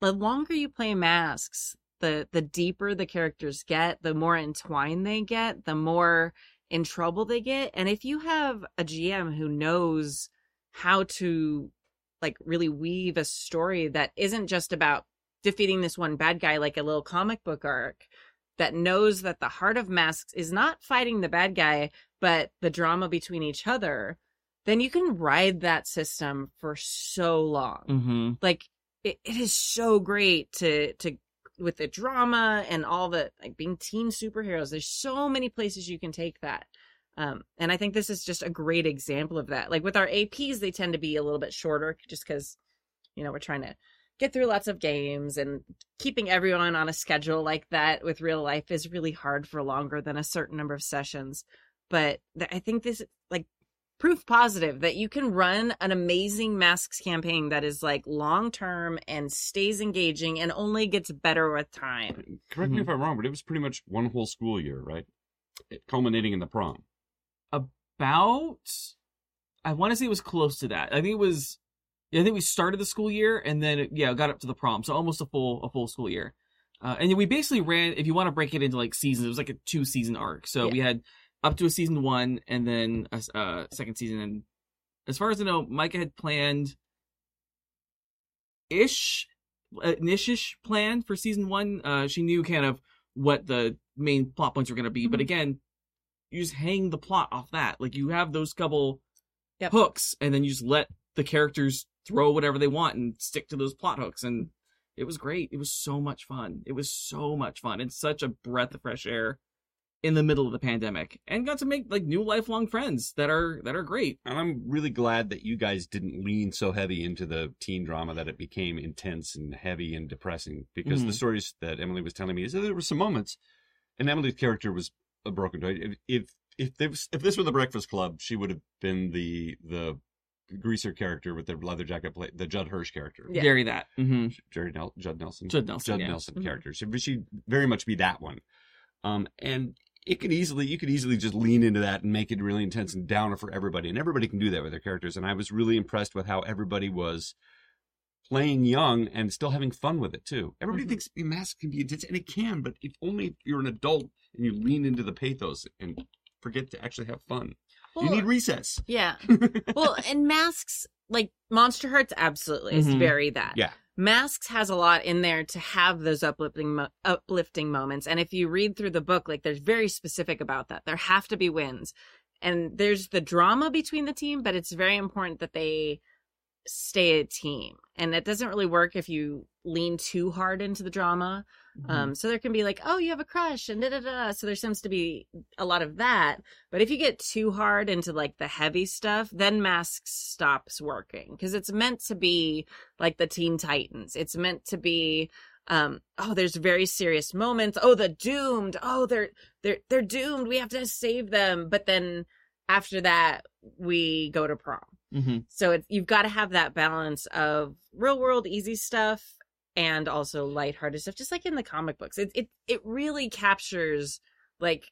the longer you play masks the the deeper the characters get the more entwined they get the more in trouble they get and if you have a gm who knows how to like really weave a story that isn't just about defeating this one bad guy like a little comic book arc that knows that the heart of masks is not fighting the bad guy but the drama between each other then you can ride that system for so long Mm-hmm. like it, it is so great to to with the drama and all the like being teen superheroes there's so many places you can take that. Um and i think this is just a great example of that. Like with our aps they tend to be a little bit shorter just because you know we're trying to get through lots of games and keeping everyone on a schedule like that with real life is really hard for longer than a certain number of sessions. But i think this like proof positive that you can run an amazing masks campaign that is like long term and stays engaging and only gets better with time. Correct me if I'm wrong, but it was pretty much one whole school year, right? It, culminating in the prom. About, I want to say it was close to that. I think it was. Yeah, I think we started the school year and then it, yeah, got up to the prom, so almost a full a full school year. Uh, and we basically ran. If you want to break it into like seasons, it was like a two season arc. So Yeah. we had up to a season one and then a, uh, second season. And as far as I know, Micah had planned ish an ish plan for season one. Uh, she knew kind of what the main plot points were going to be, but Mhm. again, you just hang the plot off that. Like you have those couple Yep. hooks, and then you just let the characters throw whatever they want and stick to those plot hooks. And it was great. It was so much fun. It was so much fun. It's such a breath of fresh air in the middle of the pandemic, and got to make like new lifelong friends that are that are great. And I'm really glad that you guys didn't lean so heavy into the teen drama that it became intense and heavy and depressing. Because the Mhm. stories that Emily was telling me is that there were some moments, and Emily's character was a broken toy. If if if this, if this were the Breakfast Club, she would have been the the greaser character with the leather jacket, play, the Judd Hirsch character, Yeah. Very that. hmm Jerry Nel- Judd Nelson, Judd Nelson, Judd yeah. Nelson Mhm. character. So she'd very much be that one. Um, and it could easily, you could easily just lean into that and make it really intense and downer for everybody. And everybody can do that with their characters. And I was really impressed with how everybody was playing young and still having fun with it too. Everybody Mhm. thinks a mask can be intense, and it can, but if only if you're an adult and you lean into the pathos and forget to actually have fun. you need recess. yeah. well, and masks like Monsterhearts absolutely is Mhm. very that. Yeah. Masks has a lot in there to have those uplifting mo- uplifting moments. And if you read through the book, like there's very specific about that. There have to be wins. And there's the drama between the team, but it's very important that they stay a team. And it doesn't really work if you lean too hard into the drama. Mm-hmm. Um, so there can be like, oh, you have a crush and da da da. So there seems to be a lot of that. But if you get too hard into like the heavy stuff, then Masks stops working because it's meant to be like the Teen Titans. It's meant to be, um, oh, there's very serious moments. Oh, the doomed. Oh, they're they're they're doomed. We have to save them. But then after that, we go to prom. hmm So it's you've got to have that balance of real world easy stuff and also lighthearted stuff, just like in the comic books. It it it really captures like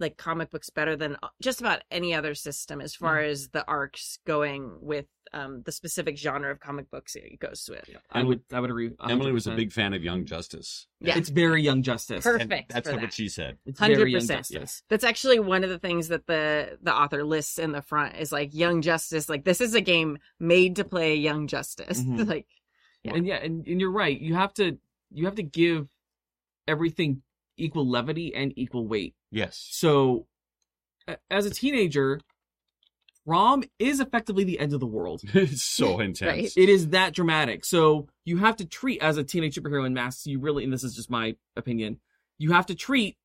like comic books better than just about any other system as far as the arcs going with um the specific genre of comic books it goes with. I would I would agree. 100%. Emily was a big fan of Young Justice. Yeah. It's very Young Justice. Perfect. And that's for what that. she said. It's very Young 100%. Justice. That's actually one of the things that the the author lists in the front is like Young Justice. Like this is a game made to play Young Justice. Mhm. like Yeah. And yeah, and, and you're right. You have to you have to give everything equal levity and equal weight. Yes. So as a teenager, prom is effectively the end of the world. it's so intense. Right. It is that dramatic. So you have to treat as a teenage superhero in masks, you really and this is just my opinion, you have to treat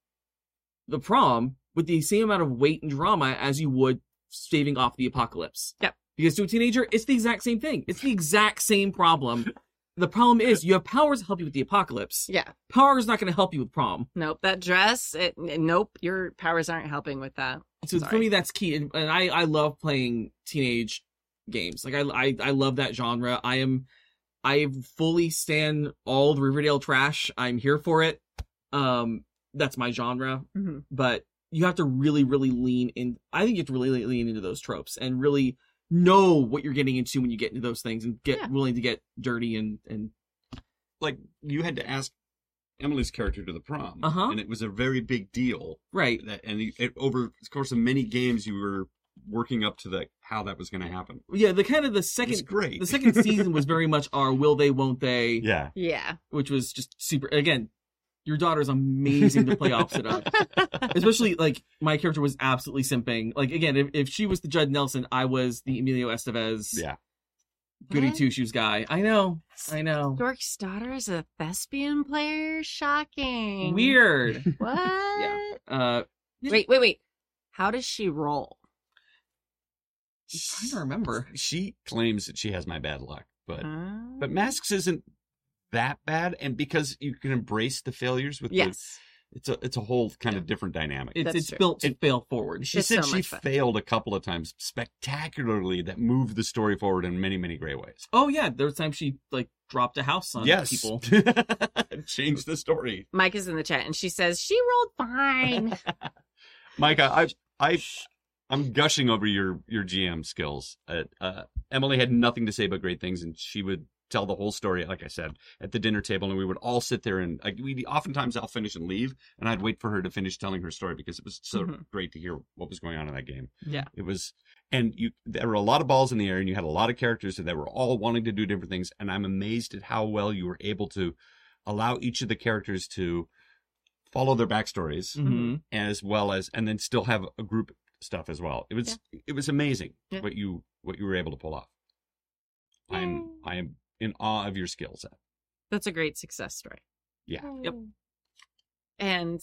the prom with the same amount of weight and drama as you would staving off the apocalypse. Yep. Because to a teenager, it's the exact same thing. It's the exact same problem. The problem is you have powers to help you with the apocalypse. yeah. Power is not going to help you with prom. Nope, that dress. It, nope, your powers aren't helping with that. So for me, that's key, and, and I I love playing teenage games. Like I I I love that genre. I am I fully stand all the Riverdale trash. I'm here for it. Um, that's my genre. hmm But you have to really really lean in. I think you have to really lean into those tropes and really know what you're getting into when you get into those things and get Yeah. willing to get dirty and and like you had to ask Emily's character to the prom, Uh-huh. and it was a very big deal. right. That and you- it, over the course of many games, you were working up to the how that was going to happen. Yeah, the kind of the second great. the second season was very much our will they won't they, yeah. Yeah. which was just super. Again, your daughter's amazing to play opposite of. Especially like my character was absolutely simping. Like again, if, if she was the Judd Nelson, I was the Emilio Estevez Yeah. goody two shoes guy. I know, I know. Dork's daughter is a thespian player? Shocking. Weird. What? Uh, Wait, wait, wait. How does she roll? I'm trying to remember. She claims that she has my bad luck, but Uh, but masks isn't that bad, and because you can embrace the failures with the, yes. it's a it's a whole kind Yeah. of different dynamic. It's That's it's true. built to It- fail forward. she It's said so she failed a couple of times spectacularly that moved the story forward in many many great ways. Oh yeah, there was time she like dropped a house on yes, people. changed the story. Mike is in the chat and she says she rolled fine. Micah, I I I'm gushing over your your GM skills. Uh, uh, Emily had nothing to say but great things, and she would tell the whole story. Like I said, at the dinner table, and we would all sit there and like, we oftentimes I'll finish and leave, and I'd wait for her to finish telling her story because it was so Mhm. great to hear what was going on in that game. Yeah. it was, and you there were a lot of balls in the air, and you had a lot of characters that were all wanting to do different things, and I'm amazed at how well you were able to allow each of the characters to follow their backstories hmm as well as and then still have a group stuff as well. It was it was amazing Yeah. what you what you were able to pull off. I'm I am in awe of your skill set. That's a great success story. Yeah. Yep. And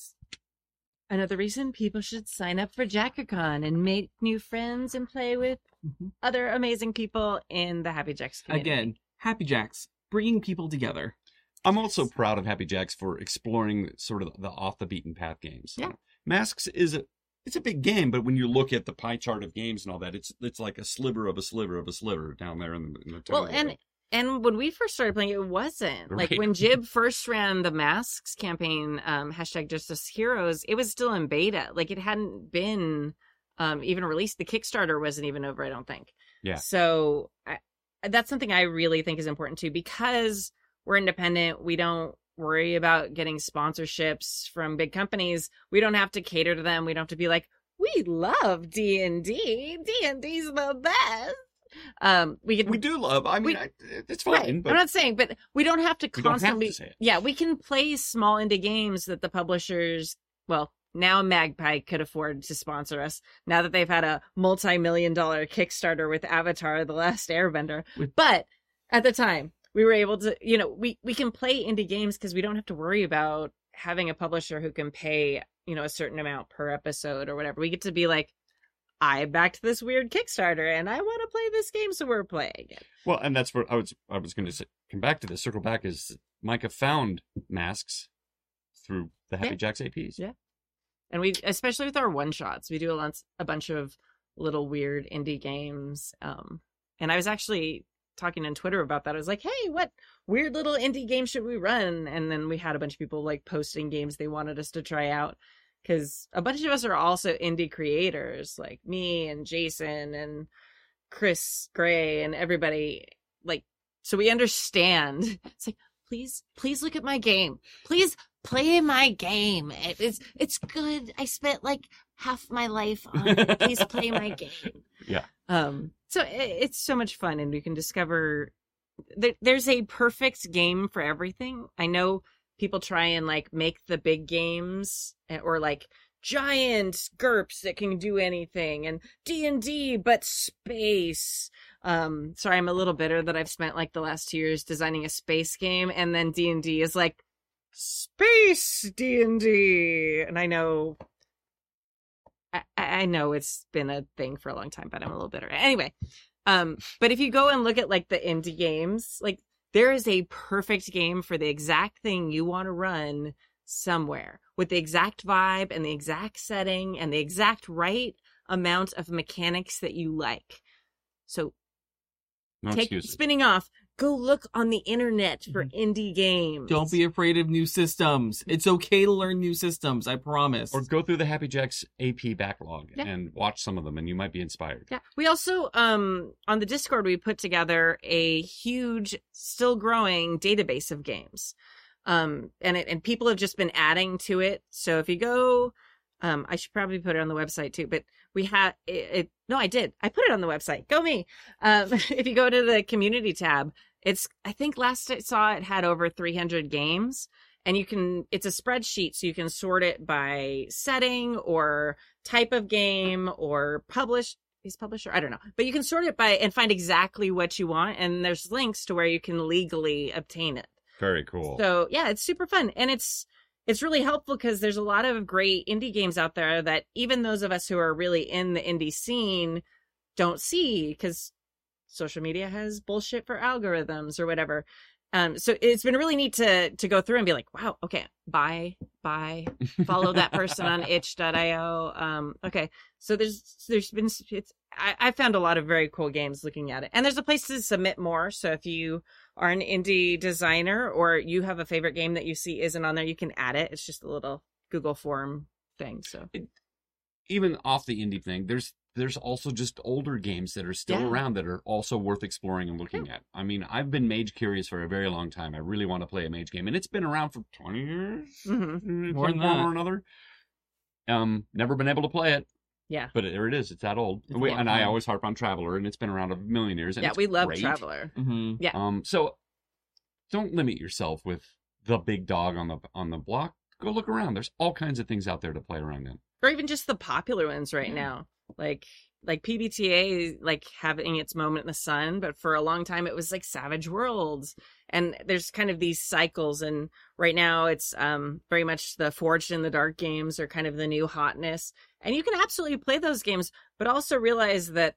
another reason people should sign up for JackerCon and make new friends and play with Mhm. other amazing people in the Happy Jacks community. Again, Happy Jacks bringing people together. I'm also proud of Happy Jacks for exploring sort of the off the beaten path games. Yeah. Masks is a it's a big game, but when you look at the pie chart of games and all that, it's it's like a sliver of a sliver of a sliver down there in the, in the Well, and little- and when we first started playing, it wasn't like when Jib first ran the masks campaign, um, hashtag Justice Heroes. It was still in beta, like it hadn't been um, even released. The Kickstarter wasn't even over, I don't think. Yeah. So I, that's something I really think is important too, because we're independent. We don't worry about getting sponsorships from big companies. We don't have to cater to them. We don't have to be like, we love D and D. D and D's the best. Um, we can we do love. I mean, we- I, it's fine, Right. but I'm not saying, but we don't have to We don't have to constantly. say it. Yeah, we can play small indie games that the publishers, well, now Magpie could afford to sponsor us. Now that they've had a multi-million dollar Kickstarter with Avatar: The Last Airbender, With- but at the time we were able to, you know, we we can play indie games because we don't have to worry about having a publisher who can pay, you know, a certain amount per episode or whatever. We get to be like. I backed this weird Kickstarter and I want to play this game, so we're playing it. Well, and that's what I was I was going to come back to this. Circle back is Micah found masks through the Happy Yeah. Jacks APs. Yeah. and we especially with our one shots we do a, lot, a bunch of little weird indie games um and i was actually talking on twitter about that i was like hey what weird little indie game should we run and then we had a bunch of people like posting games they wanted us to try out because a bunch of us are also indie creators like me and jason and chris gray and everybody like so we understand. It's like please please look at my game. Please play my game. It's it's good. I spent like half my life on it. Please play my game. Yeah. um so it, it's so much fun and we can discover there, there's a perfect game for everything. I know people try and like make the big games eh, or like giant GURPS that can do anything and D&D but space. Um sorry I'm a little bitter that I've spent like the last 2 years designing a space game and then D&D is like space D&D and I know I, I know it's been a thing for a long time but I'm a little bitter. Anyway, um but if you go and look at like the indie games, like there is a perfect game for the exact thing you want to run somewhere with the exact vibe and the exact setting and the exact right amount of mechanics that you like. So No take spinning off, go look on the internet for indie games. Mm-hmm. Don't be afraid of new systems. It's okay to learn new systems. I promise. Or go through the Happy Jacks AP backlog Yeah. and watch some of them, and you might be inspired. Yeah. We also um on the Discord we put together a huge still growing database of games. Um and it and people have just been adding to it. So if you go um I should probably put it on the website too, but we have it, it. No, I did. I put it on the website. Go me. Um, if you go to the community tab, it's. I think last I saw it had over 300 games, and you can. It's a spreadsheet, so you can sort it by setting or type of game or publish. Is publisher? I don't know, but you can sort it by and find exactly what you want, and there's links to where you can legally obtain it. Very cool. So yeah, it's super fun and it's it's really helpful because there's a lot of great indie games out there that even those of us who are really in the indie scene don't see because social media has bullshit for algorithms or whatever. Um, so it's been really neat to to go through and be like, wow, okay, buy, buy, follow that person on itch.io. Um, okay. So there's there's been it's I, I found a lot of very cool games looking at it. And there's a place to submit more. So if you are an indie designer or you have a favorite game that you see isn't on there, you can add it. It's just a little Google form thing. So Even off the indie thing, there's there's also just older games that are still Yeah. around that are also worth exploring and looking at. I mean, I've been mage curious for a very long time. I really want to play a mage game, and it's been around for twenty years, mhm. More than form that. or another. Um, never been able to play it, yeah. but there it is. It's that old. It's a We- and I always harp on Traveler, and it's been around a million years. And Yeah, we love great. Traveler. hmm Yeah. Um, so don't limit yourself with the big dog on the on the block. Go look around. There's all kinds of things out there to play around in. Or even just the popular ones right Yeah. now. Like like PBTA like having its moment in the sun, but for a long time it was like Savage Worlds. And there's kind of these cycles and right now it's um very much the Forged in the Dark games are kind of the new hotness. And you can absolutely play those games, but also realize that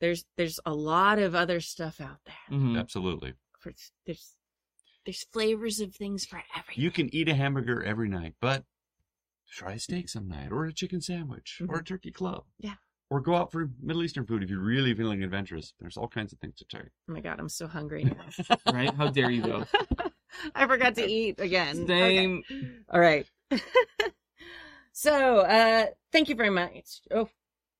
there's there's a lot of other stuff out there. hmm Absolutely. For, there's there's flavors of things for everything. You can eat a hamburger every night, but try a steak some night, or a chicken sandwich, or a turkey club. Yeah. Or go out for Middle Eastern food if you're really feeling adventurous. There's all kinds of things to try. Oh my god, I'm so hungry now. Right? How dare you go? I forgot to eat again. Okay. Same. All right. so, uh, thank you very much. Oh,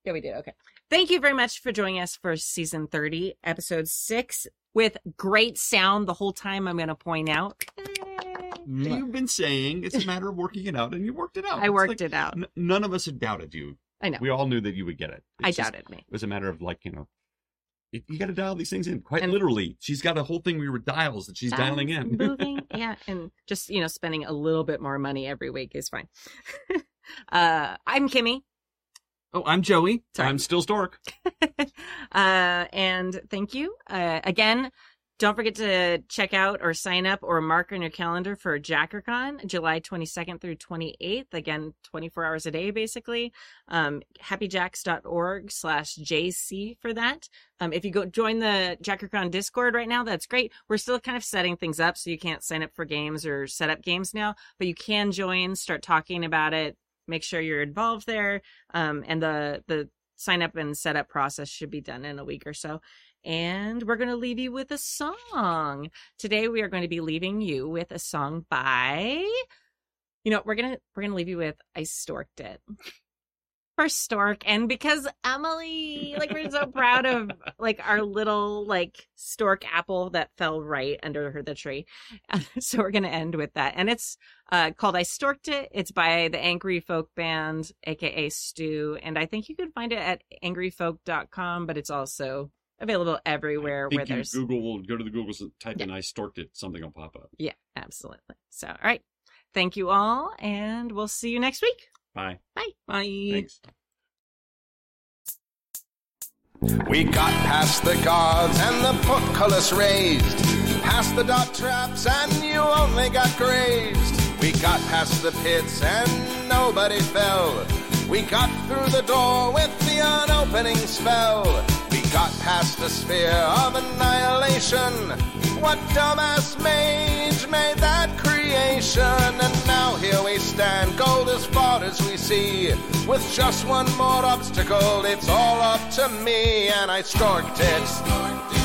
yeah, we did. Okay. Thank you very much for joining us for season 30, episode six, with great sound the whole time. I'm going to point out. Mwah. You've been saying it's a matter of working it out, and you worked it out. I It's worked like- it out. n- none of us had doubted you. I know. We all knew that you would get it. I It's just- doubted me. It was a matter of like, you know, you, you got to dial these things in. Quite And- literally, she's got a whole thing where we dials that she's dialing in. Moving. Yeah. And just, you know, spending a little bit more money every week is fine. uh, I'm Kimmy. Oh, I'm Joey. Sorry. I'm still Stork. uh, and thank you. Uh, again, don't forget to check out or sign up or mark on your calendar for JackerCon, July 22nd through 28th. Again, 24 hours a day, basically. Um, happyjacks.org slash JC for that. Um, if you go join the JackerCon Discord right now, that's great. We're still kind of setting things up, so you can't sign up for games or set up games now, but you can join, start talking about it, make sure you're involved there. Um, and the, the sign up and setup process should be done in a week or so. And we're going to leave you with a song. Today we are going to be leaving you with a song by you know, we're going to we're going to leave you with I storked it. For stork and because Emily, like we're so proud of like our little like stork apple that fell right under her the tree. so we're going to end with that. And it's uh, called I Storked It. It's by the Angry Folk Band, aka Stu. And I think you can find it at angryfolk.com, but it's also available everywhere think where you there's. Google will go to the Google type in I storked it, something will pop up. Yeah, absolutely. So, all right. Thank you all, and we'll see you next week. Bye. Bye. Thanks. We got past the guards and the portcullis raised, past the dot traps and you only got grazed. We got past the pits and nobody fell. We got through the door with the unopening spell. Got past the sphere of annihilation. What dumbass mage made that creation? And now here we stand, gold as far as we see. With just one more obstacle, it's all up to me, and I storked it.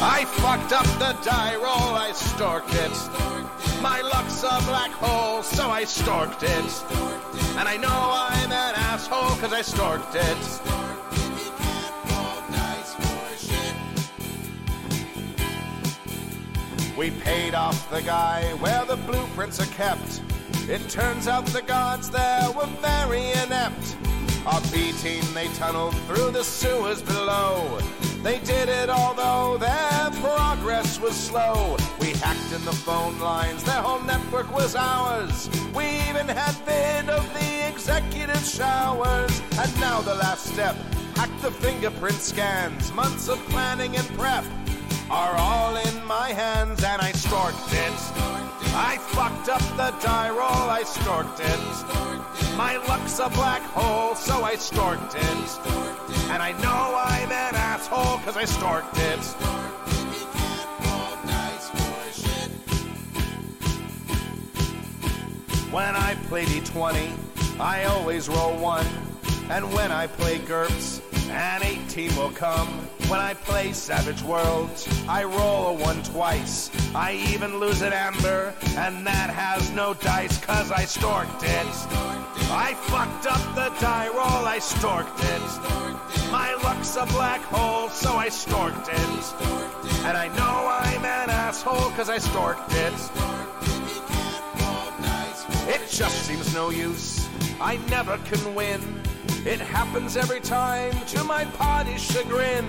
I fucked up the die roll, I storked it. My luck's a black hole, so I storked it. And I know I'm an asshole, cause I storked it. We paid off the guy where the blueprints are kept. It turns out the guards there were very inept. Our B team, they tunneled through the sewers below. They did it although their progress was slow. We hacked in the phone lines, their whole network was ours. We even had vid of the executive showers. And now the last step hack the fingerprint scans. Months of planning and prep are all in my hands, and I storked it. I fucked up the die roll, I storked it. My luck's a black hole, so I storked it. And I know I'm an asshole, cause I storked it. When I play D20, I always roll one. And when I play GURPS, an 18 will come. When I play Savage Worlds, I roll a one twice. I even lose at Amber, and that has no dice, cause I storked it. I fucked up the die roll, I storked it. My luck's a black hole, so I storked it. And I know I'm an asshole, cause I storked it. It just seems no use. I never can win. It happens every time to my party's chagrin.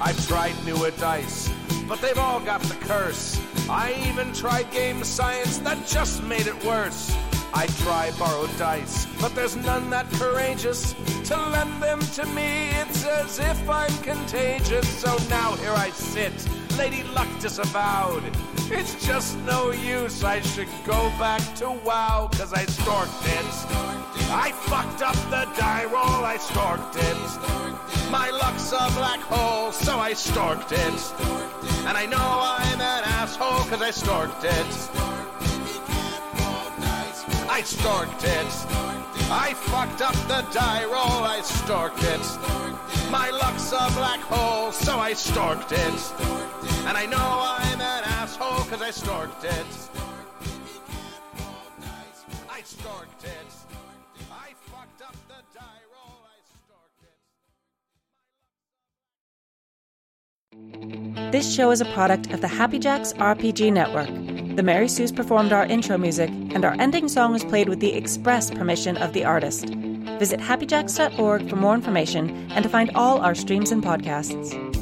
I've tried newer dice, but they've all got the curse. I even tried game science that just made it worse. I try borrowed dice, but there's none that courageous to lend them to me. It's as if I'm contagious. So now here I sit, Lady Luck disavowed. It's just no use. I should go back to WoW, cause I storked it. I fucked up the die roll, I storked it. My luck's a black hole, so I storked it. And I know I'm an asshole, cause I storked it. I storked it. I fucked up the die roll, I storked it. My luck's a black hole, so I storked it. And I know I'm an asshole, cause I storked it. I storked it. This show is a product of the Happy Jacks RPG Network. The Mary Sue's performed our intro music, and our ending song was played with the express permission of the artist. Visit happyjacks.org for more information and to find all our streams and podcasts.